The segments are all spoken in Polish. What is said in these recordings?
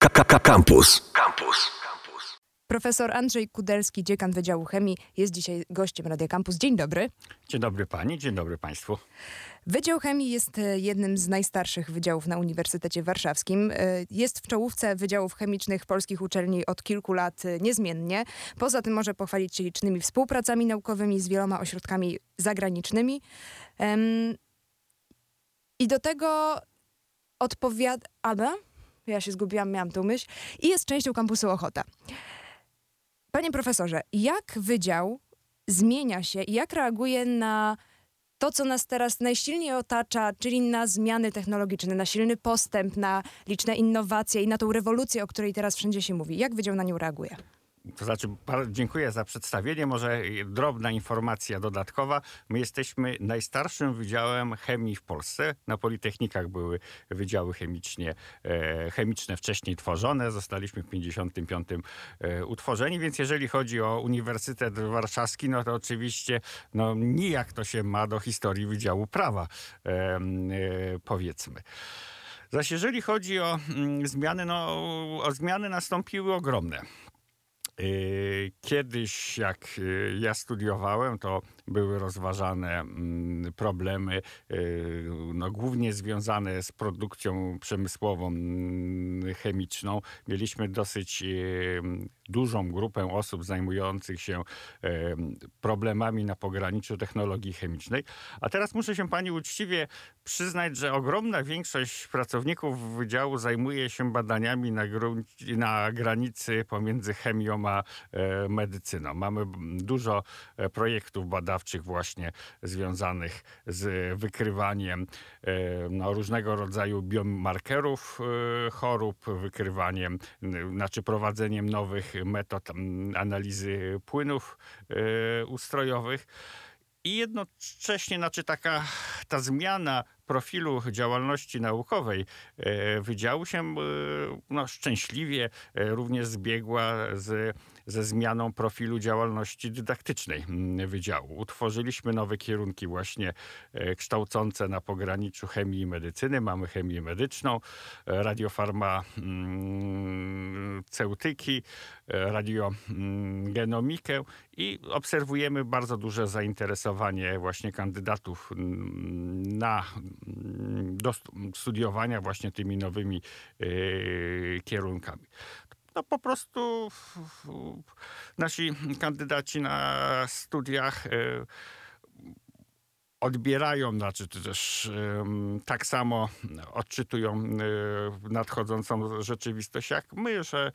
Campus. Campus. Profesor Andrzej Kudelski, dziekan Wydziału Chemii, jest dzisiaj gościem Radia Campus. Dzień dobry. Dzień dobry pani, dzień dobry państwu. Wydział Chemii jest e, jednym z najstarszych wydziałów na Uniwersytecie Warszawskim. E, jest w czołówce wydziałów chemicznych polskich uczelni od kilku lat e, niezmiennie. Poza tym może pochwalić się licznymi współpracami naukowymi z wieloma ośrodkami zagranicznymi. I do tego odpowiada... Ja się zgubiłam, miałam tą myśl. I jest częścią kampusu Ochota. Panie profesorze, jak wydział zmienia się i jak reaguje na to, co nas teraz najsilniej otacza, czyli na zmiany technologiczne, na silny postęp, na liczne innowacje i na tą rewolucję, o której teraz wszędzie się mówi. Jak wydział na nią reaguje? To znaczy, dziękuję za przedstawienie. Może drobna informacja dodatkowa. My jesteśmy najstarszym wydziałem chemii w Polsce. Na Politechnikach były wydziały chemicznie, e, chemiczne wcześniej tworzone. Zostaliśmy w 55 e, utworzeni, więc jeżeli chodzi o Uniwersytet Warszawski, no to oczywiście no, nijak to się ma do historii Wydziału Prawa, e, powiedzmy. Zaś jeżeli chodzi o mm, zmiany, no o zmiany nastąpiły ogromne. Y, kiedyś, jak y, ja studiowałem, to były rozważane mm, problemy, y, no, głównie związane z produkcją przemysłową mm, chemiczną. Mieliśmy dosyć dużą grupę osób zajmujących się problemami na pograniczu technologii chemicznej. A teraz muszę się pani uczciwie przyznać, że ogromna większość pracowników wydziału zajmuje się badaniami na, na granicy pomiędzy chemią a e, medycyną. Mamy dużo e, projektów badawczych właśnie związanych z wykrywaniem e, no, różnego rodzaju biomarkerów chorób, wykrywaniem, znaczy prowadzeniem nowych metod analizy płynów ustrojowych. I jednocześnie, znaczy taka ta zmiana profilu działalności naukowej e, wydziału się e, no, szczęśliwie e, również zbiegła z, ze zmianą profilu działalności dydaktycznej mm, wydziału. Utworzyliśmy nowe kierunki właśnie kształcące na pograniczu chemii i medycyny. Mamy chemię medyczną, radiofarmaceutyki, mm, radiogenomikę i obserwujemy bardzo duże zainteresowanie właśnie kandydatów mm, na do studiowania właśnie tymi nowymi kierunkami. No po prostu nasi kandydaci na studiach yy, odbierają, znaczy też tak samo odczytują yy, nadchodzącą rzeczywistość jak my, że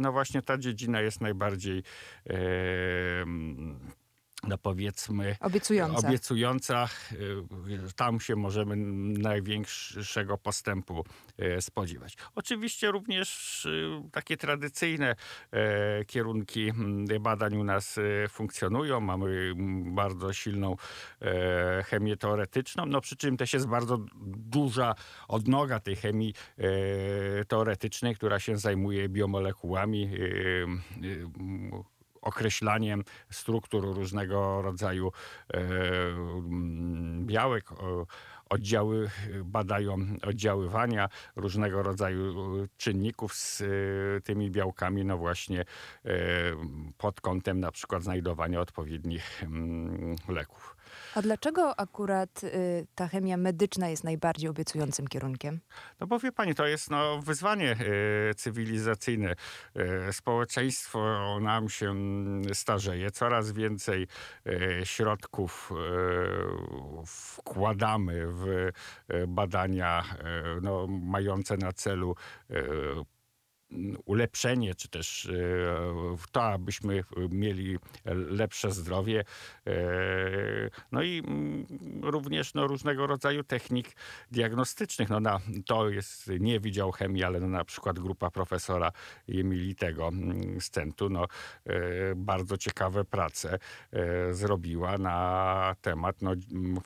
no właśnie ta dziedzina jest najbardziej no powiedzmy obiecująca. obiecująca. Y, tam się możemy największego postępu y, spodziewać. Oczywiście również y, takie tradycyjne kierunki mm, badań u nas funkcjonują. Mamy mm, bardzo silną chemię teoretyczną, no przy czym też jest bardzo duża odnoga tej chemii teoretycznej, która się zajmuje biomolekułami określaniem struktur różnego rodzaju e, białek, oddziały, badają oddziaływania różnego rodzaju czynników z e, tymi białkami, no właśnie e, pod kątem na przykład znajdowania odpowiednich leków. A dlaczego akurat y, ta chemia medyczna jest najbardziej obiecującym kierunkiem? No bo wie pani, to jest no, wyzwanie y, cywilizacyjne. Y, społeczeństwo nam się starzeje, coraz więcej y, środków y, wkładamy w y, badania no, mające na celu ulepszenie, czy też e, to, abyśmy mieli lepsze zdrowie. E, no i mm, również no, różnego rodzaju technik diagnostycznych. No, na, to jest nie Wydział Chemii, ale no, na przykład grupa profesora Emilitego mm, z Centu. No, e, bardzo ciekawe prace zrobiła na temat no,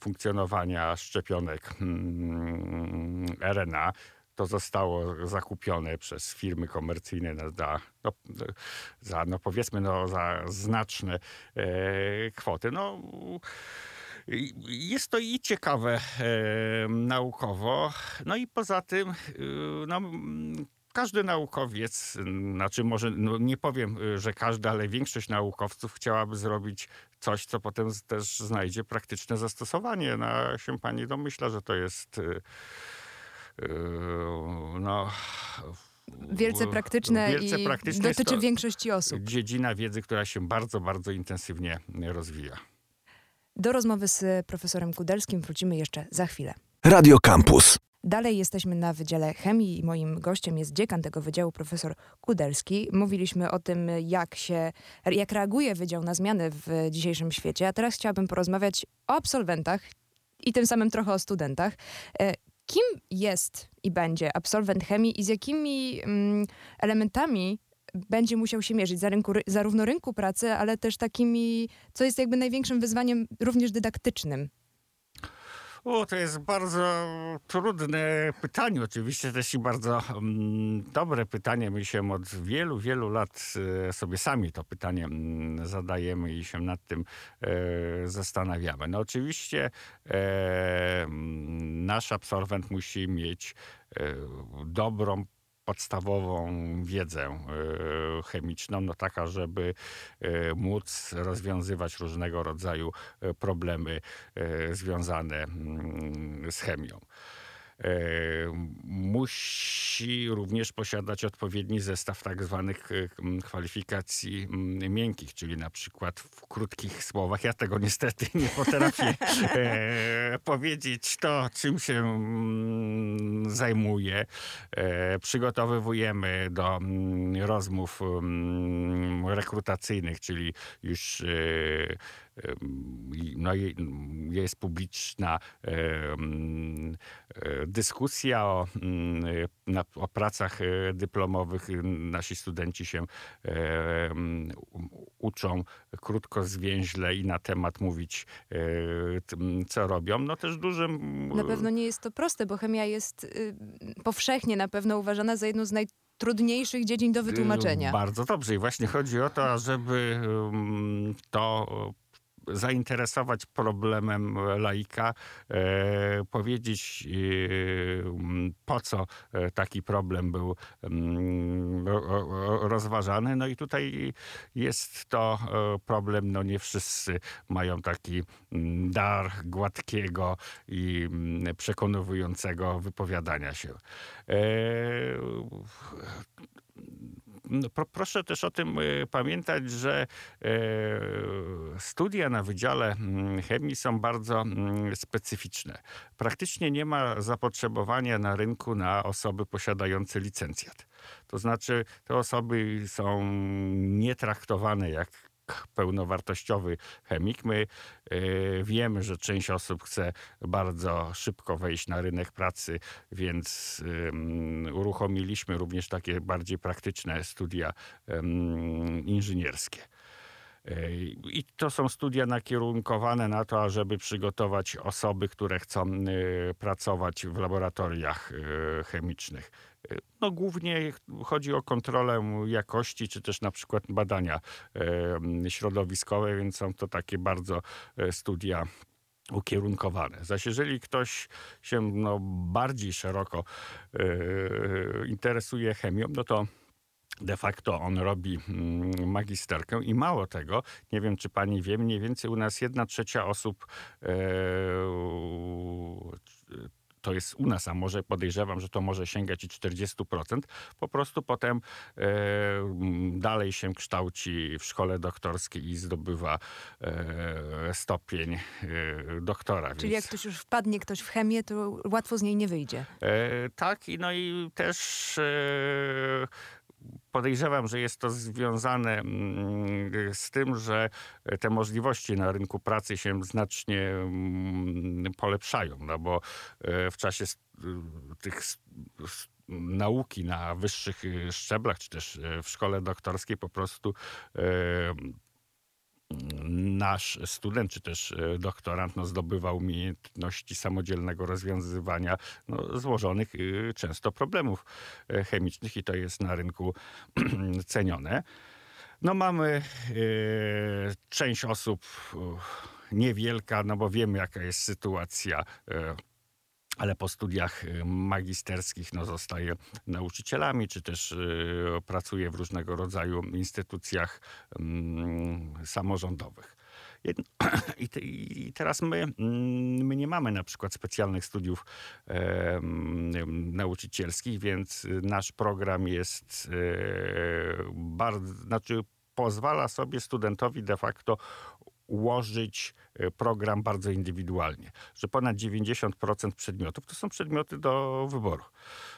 funkcjonowania szczepionek mm, RNA to zostało zakupione przez firmy komercyjne za, no, za no powiedzmy, no, za znaczne e, kwoty. No, jest to i ciekawe e, naukowo, no i poza tym e, no, każdy naukowiec, znaczy może no nie powiem, że każdy, ale większość naukowców chciałaby zrobić coś, co potem też znajdzie praktyczne zastosowanie. No, się pani domyśla, że to jest no, wielce praktyczne wielce i praktyczne dotyczy większości osób. Dziedzina wiedzy, która się bardzo, bardzo intensywnie rozwija. Do rozmowy z profesorem Kudelskim wrócimy jeszcze za chwilę. Radio Campus. Dalej jesteśmy na Wydziale Chemii i moim gościem jest dziekan tego wydziału, profesor Kudelski. Mówiliśmy o tym, jak się, jak reaguje wydział na zmiany w dzisiejszym świecie, a teraz chciałabym porozmawiać o absolwentach i tym samym trochę o studentach. Kim jest i będzie absolwent chemii i z jakimi mm, elementami będzie musiał się mierzyć? Za rynku, zarówno rynku pracy, ale też takimi, co jest jakby największym wyzwaniem również dydaktycznym o, to jest bardzo trudne pytanie, oczywiście też i bardzo um, dobre pytanie. My się od wielu, wielu lat e, sobie sami to pytanie um, zadajemy i się nad tym e, zastanawiamy. No oczywiście e, nasz absolwent musi mieć e, dobrą podstawową wiedzę e, chemiczną, no taka, żeby e, móc rozwiązywać różnego rodzaju e, problemy związane mm, z chemią. E, musi również posiadać odpowiedni zestaw tak zwanych e, kwalifikacji miękkich, czyli na przykład w krótkich słowach. Ja tego niestety nie potrafię e, powiedzieć to, czym się zajmuję. Przygotowywujemy do rozmów rekrutacyjnych, czyli już no, jest publiczna e, dyskusja o, o pracach e, dyplomowych. Nasi studenci się uczą krótko, zwięźle i na temat mówić, e, co robią. No też dużym... Na pewno nie jest to proste, bo chemia jest y, powszechnie na pewno uważana za jedną z naj trudniejszych dziedzin do wytłumaczenia. Bardzo dobrze i właśnie chodzi o to, żeby to zainteresować problemem laika, e, powiedzieć e, po co e, taki problem był mm, rozważany. No i tutaj jest to problem, no nie wszyscy mają taki mm, dar gładkiego i mm, przekonującego wypowiadania się. No, pro, proszę też o tym y, pamiętać, że e, studia na Wydziale mm, Chemii są bardzo mm, specyficzne. Praktycznie nie ma zapotrzebowania na rynku na osoby posiadające licencjat. To znaczy, te osoby są nietraktowane jak pełnowartościowy chemik. My y, wiemy, że część osób chce bardzo szybko wejść na rynek pracy, więc uruchomiliśmy również takie bardziej praktyczne studia inżynierskie. I to są studia nakierunkowane na to, ażeby przygotować osoby, które chcą pracować w laboratoriach chemicznych. No, głównie chodzi o kontrolę jakości, czy też na przykład badania środowiskowe, więc są to takie bardzo studia ukierunkowane. Zaś jeżeli ktoś się no, bardziej szeroko interesuje chemią, no to de facto on robi mm, magisterkę i mało tego, nie wiem czy pani wie, mniej więcej u nas jedna trzecia osób e, to jest u nas, a może podejrzewam, że to może sięgać i 40%, po prostu potem e, dalej się kształci w szkole doktorskiej i zdobywa e, stopień e, doktora. Czyli więc... jak ktoś już wpadnie ktoś w chemię, to łatwo z niej nie wyjdzie. E, tak, i no i też e, podejrzewam, że jest to związane mm, z tym, że te możliwości na rynku pracy się znacznie mm, polepszają, no bo e, w czasie tych nauki na wyższych e, szczeblach, czy też e, w szkole doktorskiej po prostu nasz student, czy też e, doktorant no, umiejętności samodzielnego rozwiązywania no, złożonych y, często problemów e, chemicznych i to jest na rynku cenione. No mamy y, część osób y, niewielka, no bo wiemy jaka jest sytuacja ale po studiach magisterskich no, zostaje nauczycielami, czy też y, pracuje w różnego rodzaju instytucjach y, samorządowych. I, te, I, teraz my, mm, my nie mamy na przykład specjalnych studiów e, nauczycielskich, więc nasz program jest e, bardzo, znaczy pozwala sobie studentowi de facto ułożyć e, program bardzo indywidualnie, że ponad 90% przedmiotów to są przedmioty do wyboru.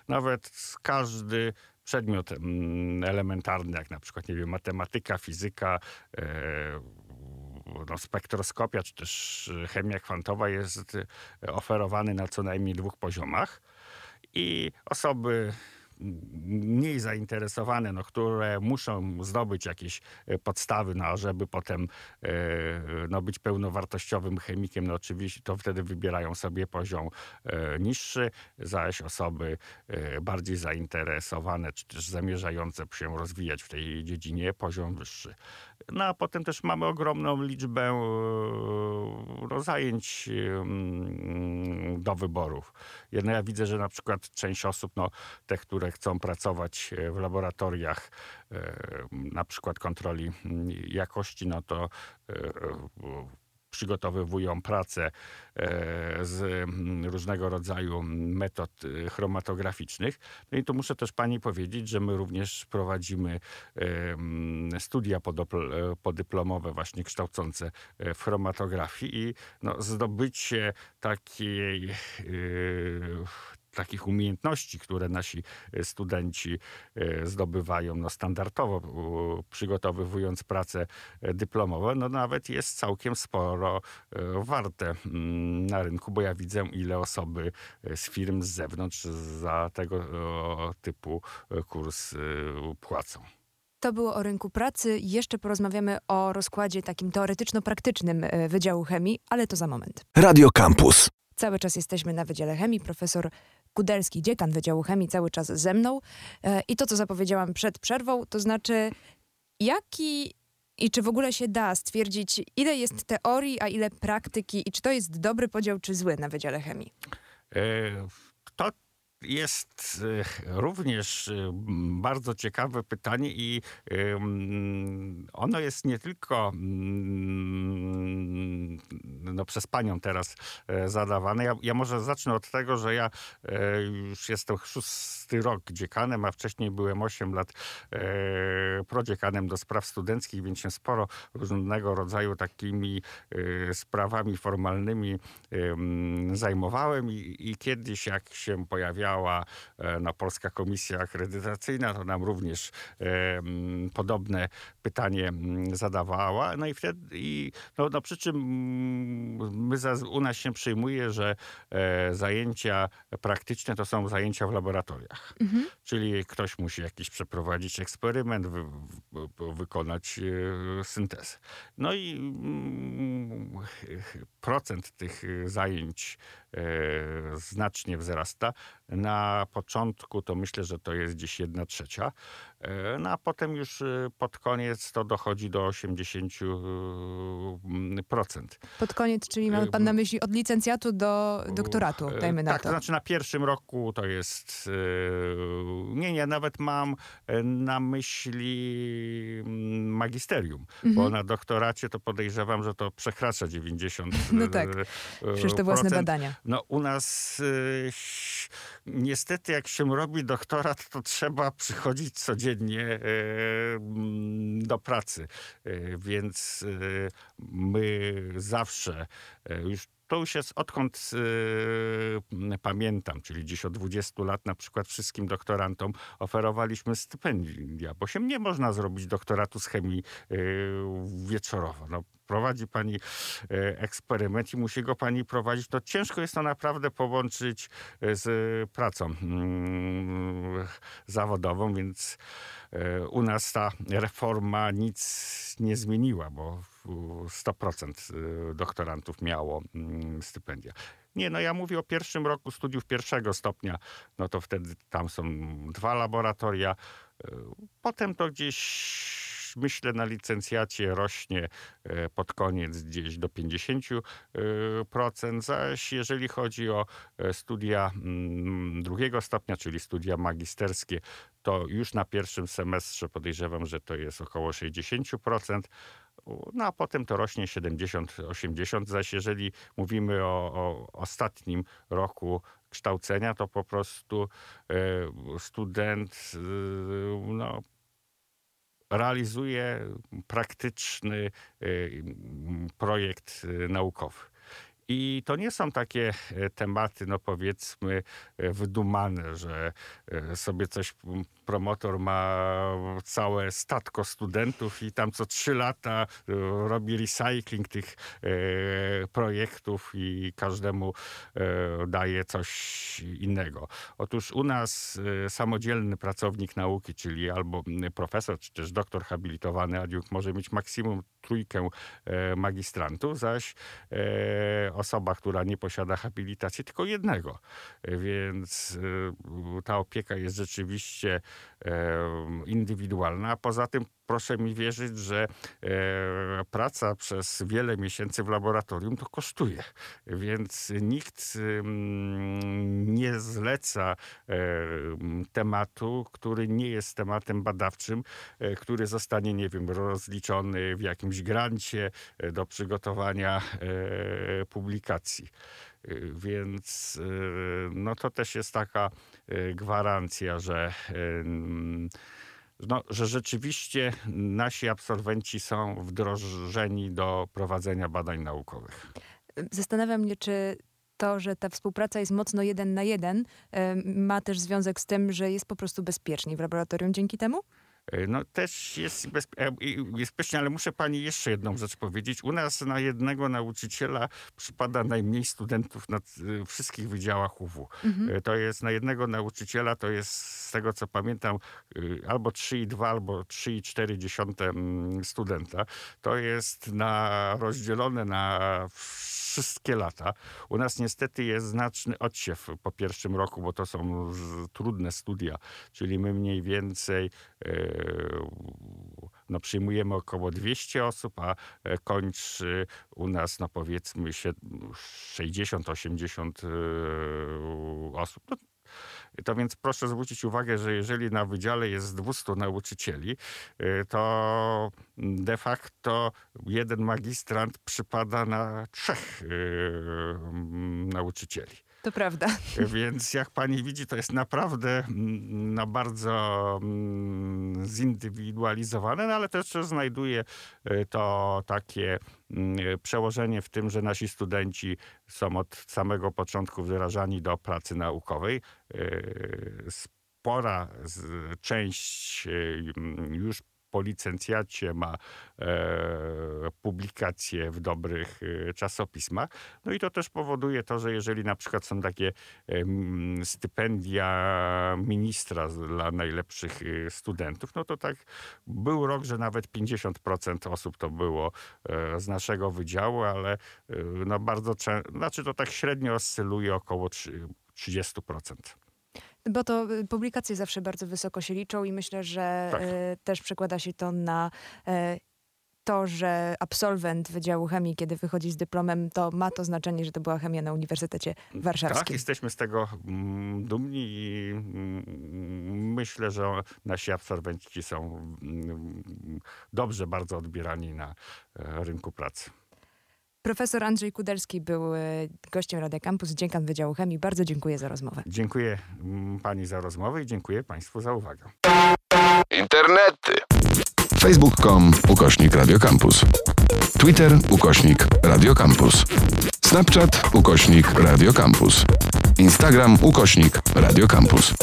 Nawet każdy przedmiot mm, elementarny, jak na przykład, nie wiem, matematyka, fizyka, e, no, spektroskopia czy też chemia kwantowa jest oferowany na co najmniej dwóch poziomach i osoby mniej zainteresowane, no, które muszą zdobyć jakieś e, podstawy, no, żeby potem e, no, być pełnowartościowym chemikiem, no oczywiście to wtedy wybierają sobie poziom e, niższy, zaś osoby bardziej zainteresowane, czy też zamierzające się rozwijać w tej dziedzinie, poziom wyższy. No a potem też mamy ogromną liczbę no, zajęć do wyborów. No, ja widzę, że na przykład część osób, no, te, które chcą pracować e, w laboratoriach, e, na przykład kontroli jakości, no to e, przygotowywują pracę z różnego rodzaju metod chromatograficznych. No i tu muszę też pani powiedzieć, że my również prowadzimy studia podyplomowe właśnie kształcące w chromatografii i no, zdobycie takiej takich umiejętności, które nasi e, studenci e, zdobywają no, standardowo, przygotowując pracę e, dyplomową, no nawet jest całkiem sporo warte mm, na rynku, bo ja widzę, ile osoby z firm z zewnątrz za tego typu kurs płacą. To było o rynku pracy. Jeszcze porozmawiamy o rozkładzie takim teoretyczno-praktycznym Wydziału Chemii, ale to za moment. Radio Campus. Cały czas jesteśmy na Wydziale Chemii. Profesor Kudelski, dziekan Wydziału Chemii, cały czas ze mną. E, I to, co zapowiedziałam przed przerwą, to znaczy, jaki i czy w ogóle się da stwierdzić, ile jest teorii, a ile praktyki, i czy to jest dobry podział, czy zły na Wydziale Chemii? E, jest e, również e, bardzo ciekawe pytanie i ono jest nie tylko mm, no, przez panią teraz e, zadawane. Ja, ja może zacznę od tego, że ja już jestem szósty rok dziekanem, a wcześniej byłem 8 lat prodziekanem do spraw studenckich, więc się sporo różnego rodzaju takimi sprawami formalnymi zajmowałem i, i kiedyś jak się pojawiało działa e, na Polska Komisja Akredytacyjna, to nam również e, podobne pytanie zadawała. No i wtedy, i, no, no przy czym my za, u nas się przyjmuje, że e, zajęcia praktyczne to są zajęcia w laboratoriach. Mhm. Czyli ktoś musi jakiś przeprowadzić eksperyment, wy, wy, wykonać syntezę. No i procent tych zajęć znacznie wzrasta. Na początku to myślę, że to jest gdzieś jedna trzecia, no a potem już e, pod koniec to dochodzi do 80%. Pod koniec, czyli ma pan na myśli od licencjatu do doktoratu, dajmy na tak, to. Tak, to znaczy na pierwszym roku to jest... Nie, nie, nawet mam na myśli mm, magisterium, mhm. bo na doktoracie to podejrzewam, że to przekracza 90%. No tak, przecież to własne badania. No u nas niestety jak się robi doktorat, to trzeba przychodzić codziennie e, mm, do pracy. E, więc e, my zawsze już to już jest odkąd yy, pamiętam, czyli dziś od 20 lat na przykład wszystkim doktorantom oferowaliśmy stypendia, bo się nie można zrobić doktoratu z chemii yy, wieczorowo. No, prowadzi pani yy, eksperyment i musi go pani prowadzić, to ciężko jest to naprawdę połączyć yy, z pracą yy, zawodową, więc yy, u nas ta reforma nic nie zmieniła, bo 100% y, doktorantów miało mm, stypendia. Nie, no ja mówię o pierwszym roku studiów pierwszego stopnia, no to wtedy tam są dwa laboratoria. Potem to gdzieś myślę, na licencjacie rośnie e, pod koniec gdzieś do 50%, zaś jeżeli chodzi o studia mm, drugiego stopnia, czyli studia magisterskie, to już na pierwszym semestrze podejrzewam, że to jest około 60%. No a potem to rośnie 70-80, zaś jeżeli mówimy o, o ostatnim roku kształcenia, to po prostu e, student e, no, realizuje praktyczny e, projekt naukowy. I to nie są takie e, tematy, no powiedzmy, e, wydumane, że e, sobie coś promotor ma całe statko studentów i tam co trzy lata robi recycling tych projektów i każdemu daje coś innego. Otóż u nas samodzielny pracownik nauki, czyli albo profesor, czy też doktor habilitowany adiunkt może mieć maksimum trójkę magistrantów, zaś osoba, która nie posiada habilitacji, tylko jednego. Więc y, ta opieka jest rzeczywiście indywidualna. Poza tym proszę mi wierzyć, że e, praca przez wiele miesięcy w laboratorium to kosztuje. Więc nikt nie zleca e, tematu, który nie jest tematem badawczym, e, który zostanie, nie wiem, rozliczony w jakimś grancie do przygotowania publikacji. Więc no to też jest taka gwarancja, że no, że rzeczywiście nasi absolwenci są wdrożeni do prowadzenia badań naukowych. Zastanawiam mnie, czy to, że ta współpraca jest mocno jeden na jeden, ma też związek z tym, że jest po prostu bezpieczniej w laboratorium dzięki temu? E, no też jest bezpiecznie, bezpiecznie, ale muszę pani jeszcze jedną rzecz powiedzieć. U nas na jednego nauczyciela przypada najmniej studentów na e, wszystkich wydziałach UW. Mhm. E, to jest na jednego nauczyciela, to jest z tego co pamiętam albo 3,2 albo 3,4 mm, studenta. To jest na, rozdzielone na wszystkie lata. U nas niestety jest znaczny odsiew po pierwszym roku, bo to są trudne studia, czyli my mniej więcej no, przyjmujemy około 200 osób, a e, kończy u nas, no powiedzmy, 60-80 e, osób. No, to więc proszę zwrócić uwagę, że jeżeli na wydziale jest 200 nauczycieli, e, to de facto jeden magistrant przypada na trzech nauczycieli. To prawda. Więc jak pani widzi, to jest naprawdę no, bardzo mm, zindywidualizowane, no, ale też znajduje y, to takie mm, przełożenie w tym, że nasi studenci są od samego początku wdrażani do pracy naukowej. Y, spora część y, już po licencjacie ma e, publikacje w dobrych e, czasopismach. No i to też powoduje to, że jeżeli na przykład są takie e, stypendia ministra dla najlepszych studentów, no to tak był rok, że nawet 50% osób to było z naszego wydziału, ale no bardzo często, znaczy to tak średnio oscyluje około 30%. Bo to y, publikacje zawsze bardzo wysoko się liczą i myślę, że tak. y, też przekłada się to na y, to, że absolwent Wydziału Chemii, kiedy wychodzi z dyplomem, to ma to znaczenie, że to była chemia na Uniwersytecie Warszawskim. Tak, jesteśmy z tego mm, dumni i mm, myślę, że nasi absolwenci są mm, dobrze bardzo odbierani na e, rynku pracy. Profesor Andrzej Kudelski był e, gościem Radia Campus, dziekan Wydziału Chemii. Bardzo dziękuję za rozmowę. Dziękuję mm, pani za rozmowę i dziękuję państwu za uwagę. Internety. Facebook.com ukośnik Radio Campus. Twitter ukośnik Radio Campus. Snapchat ukośnik Radio Campus. Instagram ukośnik Radio Campus.